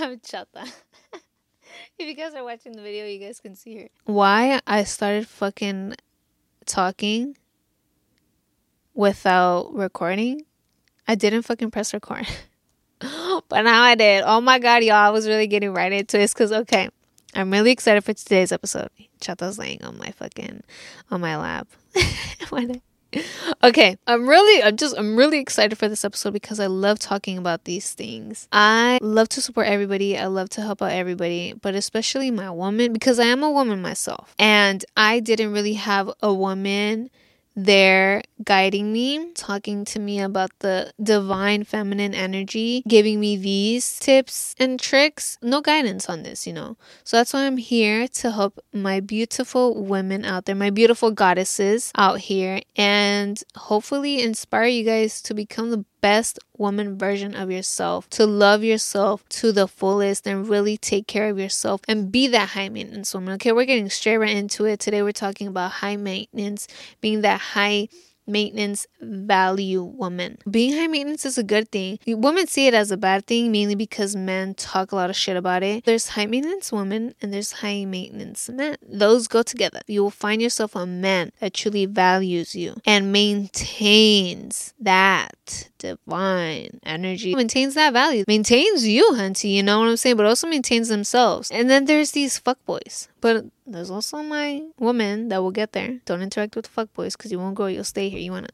Chata. if you guys are watching the video, you guys can see her. Why I started fucking talking without recording? I didn't fucking press record. but now I did. Oh my god, y'all. I was really getting right into it. Because, okay, I'm really excited for today's episode. Chata's laying on my fucking, on my lap. okay, I'm really, I'm just, I'm really excited for this episode because I love talking about these things. I love to support everybody. I love to help out everybody, but especially my woman because I am a woman myself. And I didn't really have a woman there guiding me, talking to me about the divine feminine energy, giving me these tips and tricks. No guidance on this, you know. So that's why I'm here to help my beautiful women out there, my beautiful goddesses out here, and hopefully inspire you guys to become the best woman version of yourself, to love yourself to the fullest and really take care of yourself and be that high maintenance woman. Okay, we're getting straight right into it. Today we're talking about high maintenance, being that high maintenance value woman. Being high maintenance is a good thing. Women see it as a bad thing mainly because men talk a lot of shit about it. There's high maintenance women and there's high maintenance men. Those go together. You will find yourself a man that truly values you and maintains that divine energy, maintains that value, maintains you, hunty, you know what I'm saying? But also maintains themselves. And then there's these fuckboys. But there's also my woman that will get there. Don't interact with the fuckboys because you won't grow, you'll stay here. You wanna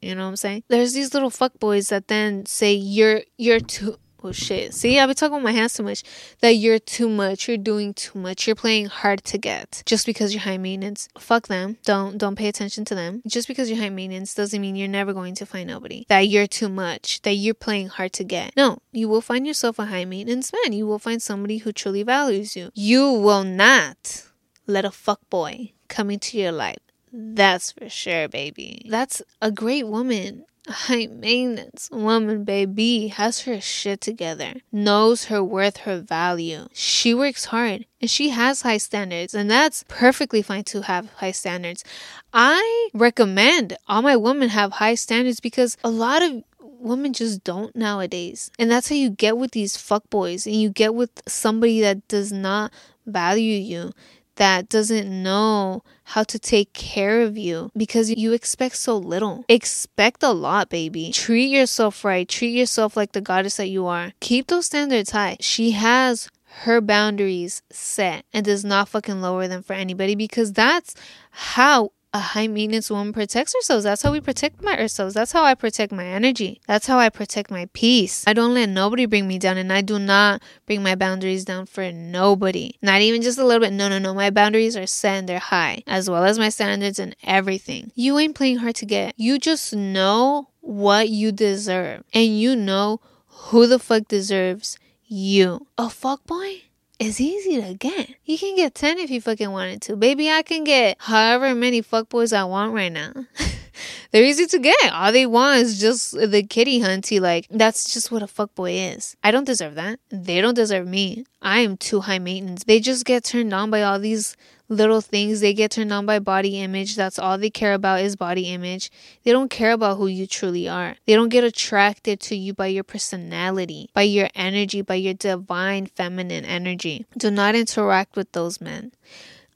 you know what I'm saying? There's these little fuckboys that then say you're you're too Oh shit. See, I've been talking with my hands too much. That you're too much. You're doing too much. You're playing hard to get. Just because you're high maintenance. Fuck them. Don't don't pay attention to them. Just because you're high maintenance doesn't mean you're never going to find nobody. That you're too much. That you're playing hard to get. No. You will find yourself a high maintenance man. You will find somebody who truly values you. You will not let a fuck boy come into your life. That's for sure, baby. That's a great woman high maintenance woman, baby, has her shit together, knows her worth, her value. She works hard and she has high standards, and that's perfectly fine to have high standards. I recommend all my women have high standards because a lot of women just don't nowadays. And that's how you get with these fuckboys and you get with somebody that does not value you that doesn't know how to take care of you because you expect so little. Expect a lot, baby. Treat yourself right. Treat yourself like the goddess that you are. Keep those standards high. She has her boundaries set and does not fucking lower them for anybody because that's how a high maintenance woman protects herself. That's how we protect my ourselves. That's how I protect my energy. That's how I protect my peace. I don't let nobody bring me down and I do not bring my boundaries down for nobody. Not even just a little bit. No, no, no. My boundaries are set and they're high, as well as my standards and everything. You ain't playing hard to get. You just know what you deserve. And you know who the fuck deserves you. A fuck boy? It's easy to get. You can get 10 if you fucking wanted to. Baby, I can get however many fuckboys I want right now. They're easy to get. All they want is just the kitty hunty. Like, that's just what a fuckboy is. I don't deserve that. They don't deserve me. I am too high maintenance. They just get turned on by all these little things. They get turned on by body image. That's all they care about is body image. They don't care about who you truly are. They don't get attracted to you by your personality, by your energy, by your divine feminine energy. Do not interact with those men.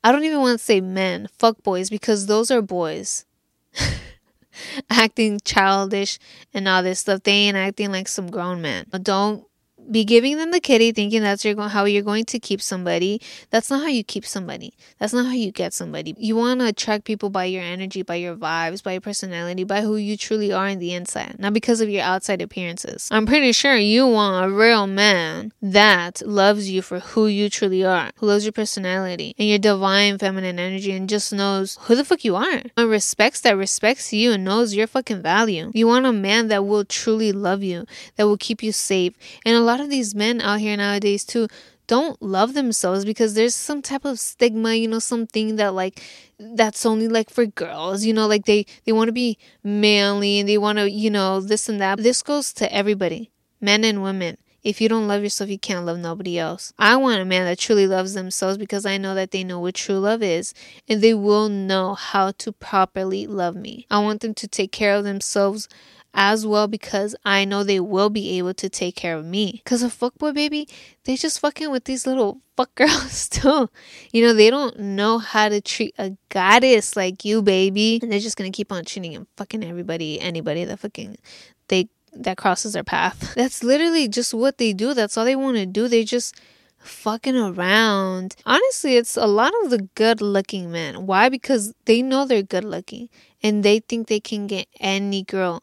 I don't even want to say men, fuck boys, because those are boys. acting childish and all this stuff. They ain't acting like some grown man. Don't be giving them the kitty thinking that's your how you're going to keep somebody. That's not how you keep somebody. That's not how you get somebody. You want to attract people by your energy by your vibes by your personality by who you truly are in the inside not because of your outside appearances. I'm pretty sure you want a real man that loves you for who you truly are who loves your personality and your divine feminine energy and just knows who the fuck you are and respects that respects you and knows your fucking value. You want a man that will truly love you that will keep you safe and a lot of these men out here nowadays too don't love themselves because there's some type of stigma, you know, something that like that's only like for girls, you know, like they they want to be manly and they want to, you know, this and that. This goes to everybody, men and women. If you don't love yourself, you can't love nobody else. I want a man that truly loves themselves because I know that they know what true love is and they will know how to properly love me. I want them to take care of themselves as well because I know they will be able to take care of me. Cause a fuckboy baby, they just fucking with these little fuck girls too. You know, they don't know how to treat a goddess like you, baby. And they're just gonna keep on cheating and fucking everybody, anybody that fucking they that crosses their path. That's literally just what they do. That's all they want to do. They just fucking around. Honestly, it's a lot of the good looking men. Why? Because they know they're good looking and they think they can get any girl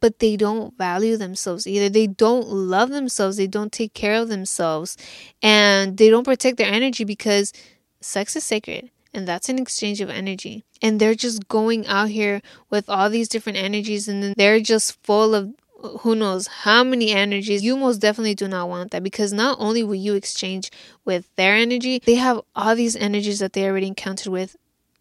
but they don't value themselves either. They don't love themselves. They don't take care of themselves. And they don't protect their energy because sex is sacred. And that's an exchange of energy. And they're just going out here with all these different energies. And then they're just full of who knows how many energies. You most definitely do not want that because not only will you exchange with their energy, they have all these energies that they already encountered with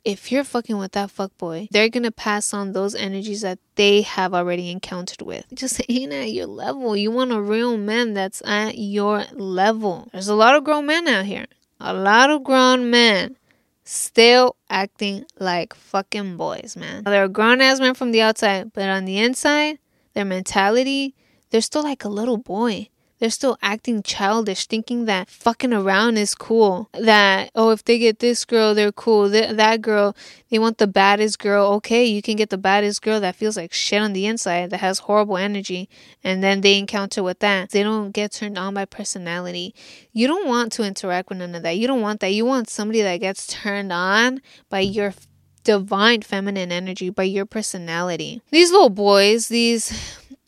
if you're fucking with that fuck boy, they're gonna pass on those energies that they have already encountered with. Just ain't at your level. You want a real man that's at your level. There's a lot of grown men out here. A lot of grown men still acting like fucking boys, man. They're a grown ass man from the outside, but on the inside, their mentality, they're still like a little boy. They're still acting childish, thinking that fucking around is cool. That, oh, if they get this girl, they're cool. Th- that girl, they want the baddest girl. Okay, you can get the baddest girl that feels like shit on the inside, that has horrible energy. And then they encounter with that. They don't get turned on by personality. You don't want to interact with none of that. You don't want that. You want somebody that gets turned on by your divine feminine energy, by your personality. These little boys, these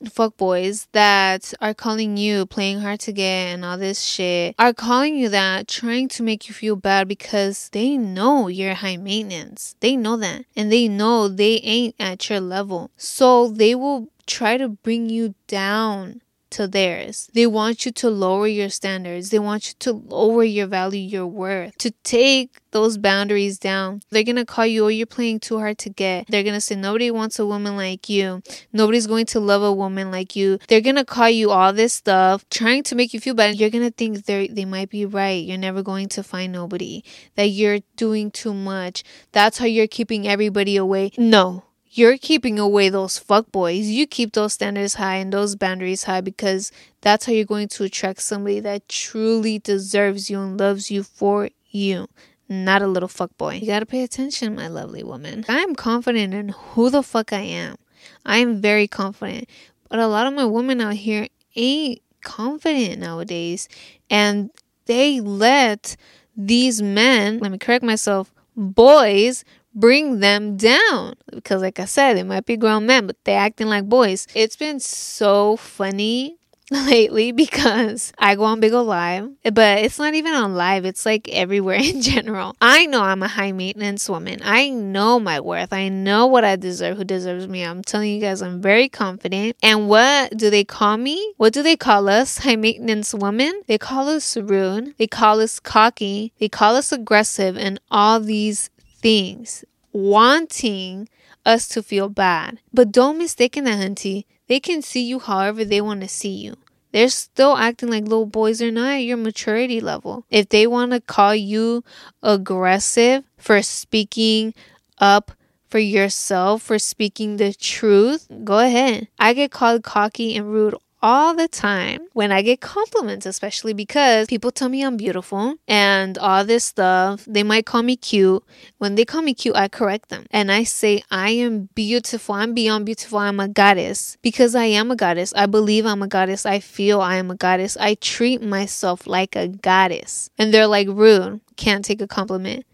fuck boys that are calling you playing hard to get and all this shit are calling you that trying to make you feel bad because they know you're high maintenance. They know that. And they know they ain't at your level. So they will try to bring you down to theirs. They want you to lower your standards. They want you to lower your value, your worth, to take those boundaries down. They're gonna call you, oh, you're playing too hard to get. They're gonna say, nobody wants a woman like you. Nobody's going to love a woman like you. They're gonna call you all this stuff, trying to make you feel bad. You're gonna think they they might be right. You're never going to find nobody. That you're doing too much. That's how you're keeping everybody away. No, you're keeping away those fuck boys. You keep those standards high and those boundaries high because that's how you're going to attract somebody that truly deserves you and loves you for you. Not a little fuck boy. You gotta pay attention, my lovely woman. I am confident in who the fuck I am. I am very confident. But a lot of my women out here ain't confident nowadays. And they let these men, let me correct myself, boys bring them down because like i said they might be grown men but they're acting like boys it's been so funny lately because I go on Bigo Live, but it's not even on live, it's like everywhere in general. I know I'm a high maintenance woman. I know my worth. I know what I deserve, who deserves me. I'm telling you guys, I'm very confident. And what do they call me? What do they call us, high maintenance women? They call us rude, they call us cocky, they call us aggressive, and all these things, wanting us to feel bad. But don't mistake that, hunty. They can see you however they want to see you. They're still acting like little boys are not at your maturity level. If they want to call you aggressive for speaking up for yourself, for speaking the truth, go ahead. I get called cocky and rude all the time when I get compliments, especially because people tell me I'm beautiful and all this stuff. They might call me cute. When they call me cute, I correct them and I say, I am beautiful. I'm beyond beautiful. I'm a goddess because I am a goddess. I believe I'm a goddess. I feel I am a goddess. I treat myself like a goddess. And they're like, rude, can't take a compliment.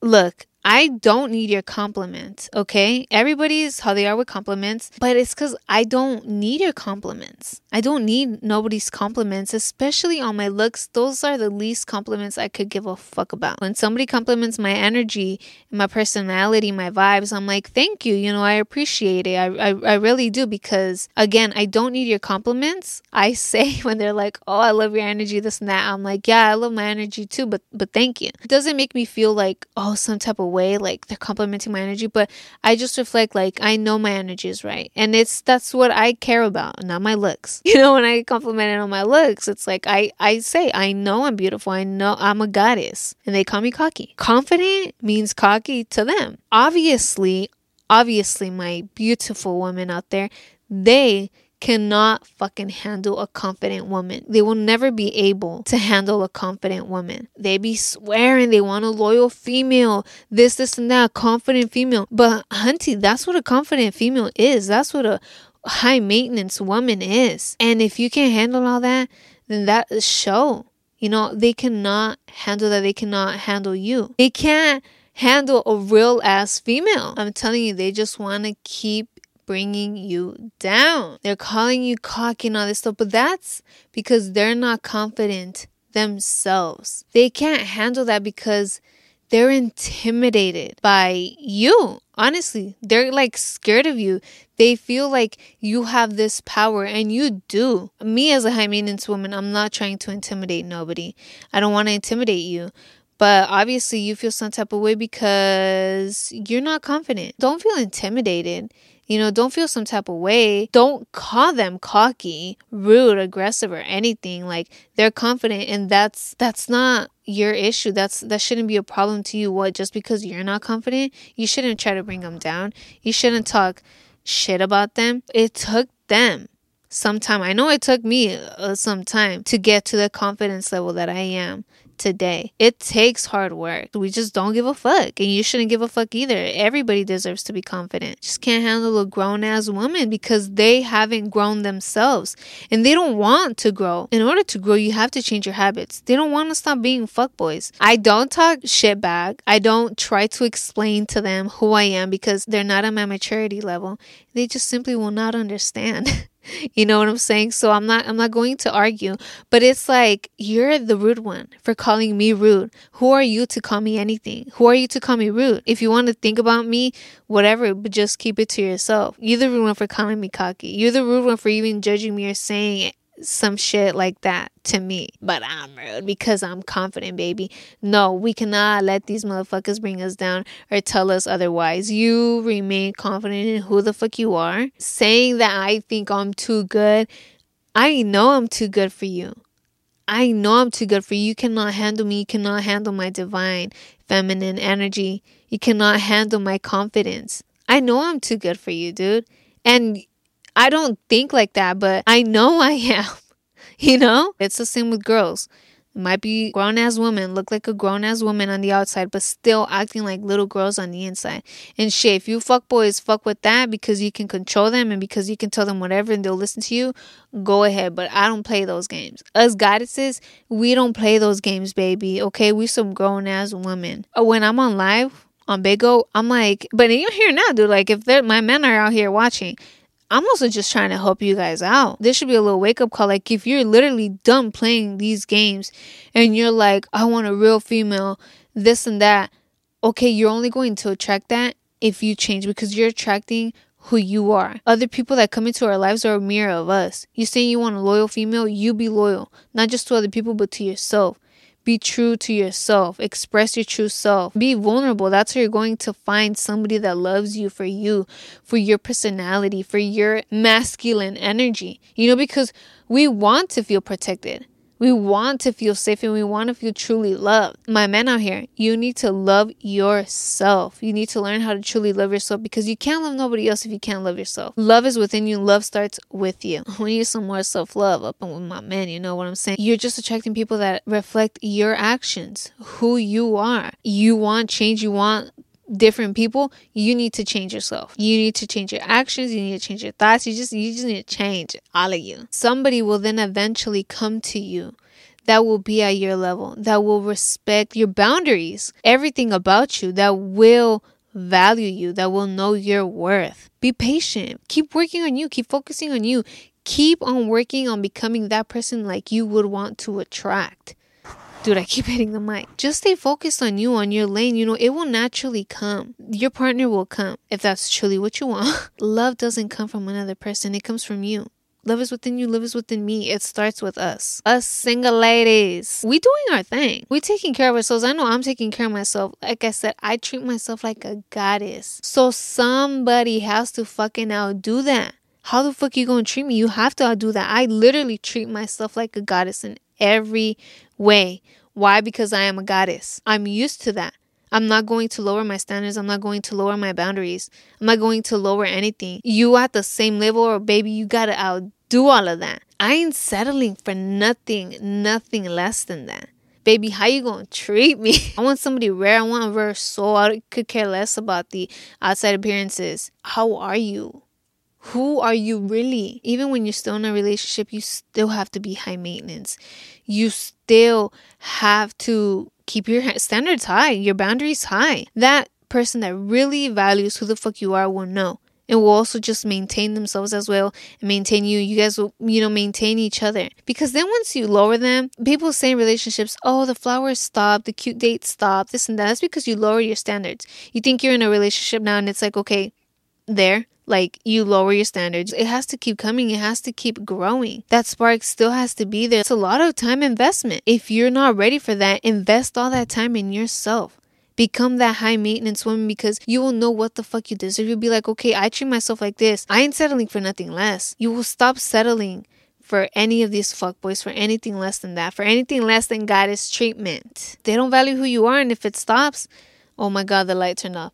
Look, I don't need your compliments, okay? Everybody's how they are with compliments, but it's because I don't need your compliments. I don't need nobody's compliments, especially on my looks. Those are the least compliments I could give a fuck about. When somebody compliments my energy, my personality, my vibes, I'm like, thank you. You know, I appreciate it. I, I, I really do because, again, I don't need your compliments. I say when they're like, oh, I love your energy, this and that. I'm like, yeah, I love my energy too, but, but thank you. It doesn't make me feel like, oh, some type of way like they're complimenting my energy but i just reflect like i know my energy is right. And it's that's what i care about not my looks. You know when i complimented on my looks it's like i i say i know i'm beautiful. I know i'm a goddess. And they call me cocky. Confident means cocky to them. Obviously obviously my beautiful women out there they cannot fucking handle a confident woman. They will never be able to handle a confident woman. They be swearing they want a loyal female, this, this, and that, confident female. But, hunty, that's what a confident female is. That's what a high maintenance woman is. And if you can't handle all that, then that is show. You know, they cannot handle that. They cannot handle you. They can't handle a real ass female. I'm telling you, they just want to keep bringing you down. They're calling you cocky and all this stuff, but that's because they're not confident themselves. They can't handle that because they're intimidated by you. Honestly, they're like scared of you. They feel like you have this power and you do. Me as a high maintenance woman, I'm not trying to intimidate nobody. I don't want to intimidate you. But obviously, you feel some type of way because you're not confident. Don't feel intimidated. You know, don't feel some type of way. Don't call them cocky, rude, aggressive or anything. Like they're confident and that's that's not your issue. That's that shouldn't be a problem to you. What just because you're not confident, you shouldn't try to bring them down. You shouldn't talk shit about them. It took them some time. I know it took me uh, some time to get to the confidence level that I am today. It takes hard work. We just don't give a fuck. And you shouldn't give a fuck either. Everybody deserves to be confident. Just can't handle a grown ass woman because they haven't grown themselves and they don't want to grow. In order to grow, you have to change your habits. They don't want to stop being fuckboys. I don't talk shit back. I don't try to explain to them who I am because they're not at my maturity level. They just simply will not understand. You know what I'm saying? So I'm not I'm not going to argue, but it's like you're the rude one for calling me rude. Who are you to call me anything? Who are you to call me rude? If you want to think about me, whatever, but just keep it to yourself. You're the rude one for calling me cocky. You're the rude one for even judging me or saying some shit like that to me. But I'm rude because I'm confident, baby. No, we cannot let these motherfuckers bring us down or tell us otherwise. You remain confident in who the fuck you are. Saying that I think I'm too good, I know I'm too good for you. I know I'm too good for you. You cannot handle me. You cannot handle my divine feminine energy. You cannot handle my confidence. I know I'm too good for you, dude. And I don't think like that, but I know I am. You know? It's the same with girls. It might be grown ass women, look like a grown ass woman on the outside, but still acting like little girls on the inside. And shit, if you fuck boys fuck with that because you can control them and because you can tell them whatever and they'll listen to you, go ahead. But I don't play those games. Us goddesses, we don't play those games, baby. Okay, we some grown ass women. Uh, when I'm on live on Bigo, I'm like, but you're here now, dude. Like if my men are out here watching, I'm also just trying to help you guys out. This should be a little wake up call. Like, if you're literally done playing these games and you're like, I want a real female, this and that, okay, you're only going to attract that if you change because you're attracting who you are. Other people that come into our lives are a mirror of us. You say you want a loyal female, you be loyal, not just to other people, but to yourself. Be true to yourself. Express your true self. Be vulnerable. That's how you're going to find somebody that loves you for you, for your personality, for your masculine energy. You know, because we want to feel protected. We want to feel safe and we want to feel truly loved. My men out here, you need to love yourself. You need to learn how to truly love yourself because you can't love nobody else if you can't love yourself. Love is within you. Love starts with you. We need some more self love up with my men. You know what I'm saying? You're just attracting people that reflect your actions, who you are. You want change. You want different people, you need to change yourself. You need to change your actions, you need to change your thoughts. You just you just need to change all of you. Somebody will then eventually come to you that will be at your level, that will respect your boundaries, everything about you, that will value you, that will know your worth. Be patient. Keep working on you, keep focusing on you. Keep on working on becoming that person like you would want to attract. Dude, I keep hitting the mic. Just stay focused on you, on your lane. You know, it will naturally come. Your partner will come if that's truly what you want. Love doesn't come from another person, it comes from you. Love is within you, love is within me. It starts with us. Us single ladies. We doing our thing. We taking care of ourselves. I know I'm taking care of myself. Like I said, I treat myself like a goddess. So somebody has to fucking outdo that. How the fuck you gonna treat me? You have to outdo that. I literally treat myself like a goddess in every way. Why? Because I am a goddess. I'm used to that. I'm not going to lower my standards. I'm not going to lower my boundaries. I'm not going to lower anything. You at the same level, or baby, you gotta outdo all of that. I ain't settling for nothing, nothing less than that. Baby, how you gonna treat me? I want somebody rare. I want a rare soul. I could care less about the outside appearances. How are you? Who are you really? Even when you're still in a relationship, you still have to be high maintenance. You still have to keep your standards high, your boundaries high. That person that really values who the fuck you are will know and will also just maintain themselves as well and maintain you. You guys will, you know, maintain each other. Because then once you lower them, people say in relationships, oh, the flowers stop, the cute dates stop, this and that. That's because you lower your standards. You think you're in a relationship now and it's like, okay, there. Like you lower your standards. It has to keep coming. It has to keep growing. That spark still has to be there. It's a lot of time investment. If you're not ready for that, invest all that time in yourself. Become that high maintenance woman because you will know what the fuck you deserve. You'll be like, okay, I treat myself like this. I ain't settling for nothing less. You will stop settling for any of these fuckboys for anything less than that, for anything less than goddess treatment. They don't value who you are, and if it stops, oh my god, the light turned off.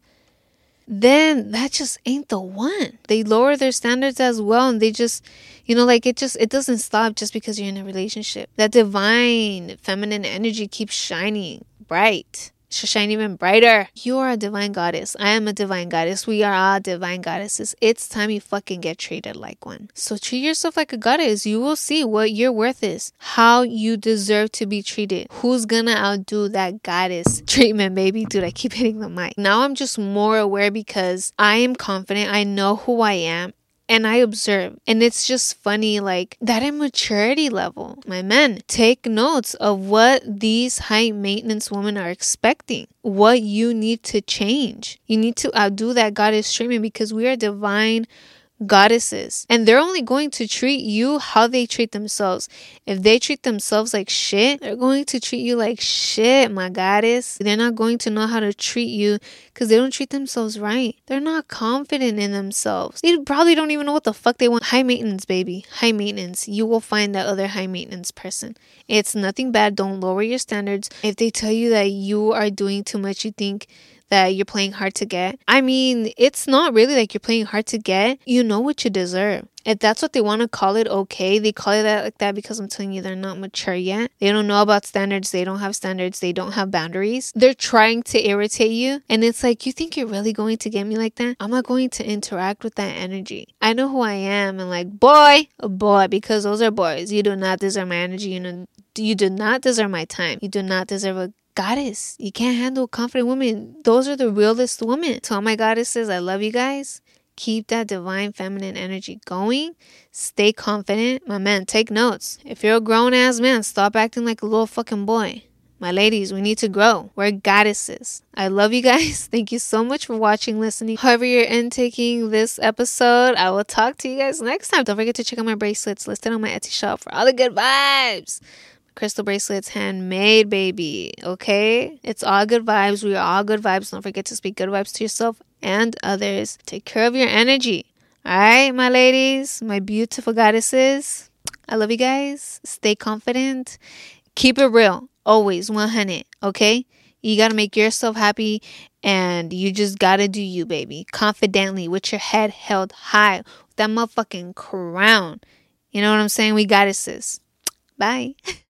Then that just ain't the one. They lower their standards as well, and they just, you know, like it just it doesn't stop just because you're in a relationship. That divine feminine energy keeps shining bright to shine even brighter. You are a divine goddess. I am a divine goddess. We are all divine goddesses. It's time you fucking get treated like one. So treat yourself like a goddess. You will see what your worth is, how you deserve to be treated. Who's gonna outdo that goddess treatment, baby? Dude, I keep hitting the mic. Now I'm just more aware because I am confident. I know who I am and I observe. And it's just funny, like that immaturity level. My men, take notes of what these high maintenance women are expecting, what you need to change. You need to outdo that goddess treatment because we are divine goddesses and they're only going to treat you how they treat themselves. If they treat themselves like shit, they're going to treat you like shit, my goddess. They're not going to know how to treat you because they don't treat themselves right. They're not confident in themselves. They probably don't even know what the fuck they want. High maintenance, baby. High maintenance. You will find that other high maintenance person. It's nothing bad. Don't lower your standards. If they tell you that you are doing too much, you think that you're playing hard to get. I mean, it's not really like you're playing hard to get. You know what you deserve. If that's what they want to call it, okay. They call it that like that because I'm telling you they're not mature yet. They don't know about standards. They don't have standards. They don't have boundaries. They're trying to irritate you. And it's like, you think you're really going to get me like that? I'm not going to interact with that energy. I know who I am and like, boy, a boy, because those are boys. You do not deserve my energy. You know, you do not deserve my time. You do not deserve a goddess. You can't handle confident women. Those are the realest women. To all my goddesses, I love you guys. Keep that divine feminine energy going. Stay confident. My man, take notes. If you're a grown ass man, stop acting like a little fucking boy. My ladies, we need to grow. We're goddesses. I love you guys. Thank you so much for watching, listening. However, you're intaking this episode, I will talk to you guys next time. Don't forget to check out my bracelets listed on my Etsy shop for all the good vibes crystal bracelets handmade baby okay? It's all good vibes. We are all good vibes. Don't forget to speak good vibes to yourself and others. Take care of your energy. All right my ladies my beautiful goddesses. I love you guys. Stay confident. Keep it real. Always 100 okay? You gotta make yourself happy and you just gotta do you baby. Confidently with your head held high with that motherfucking crown. You know what i'm saying? We goddesses. Bye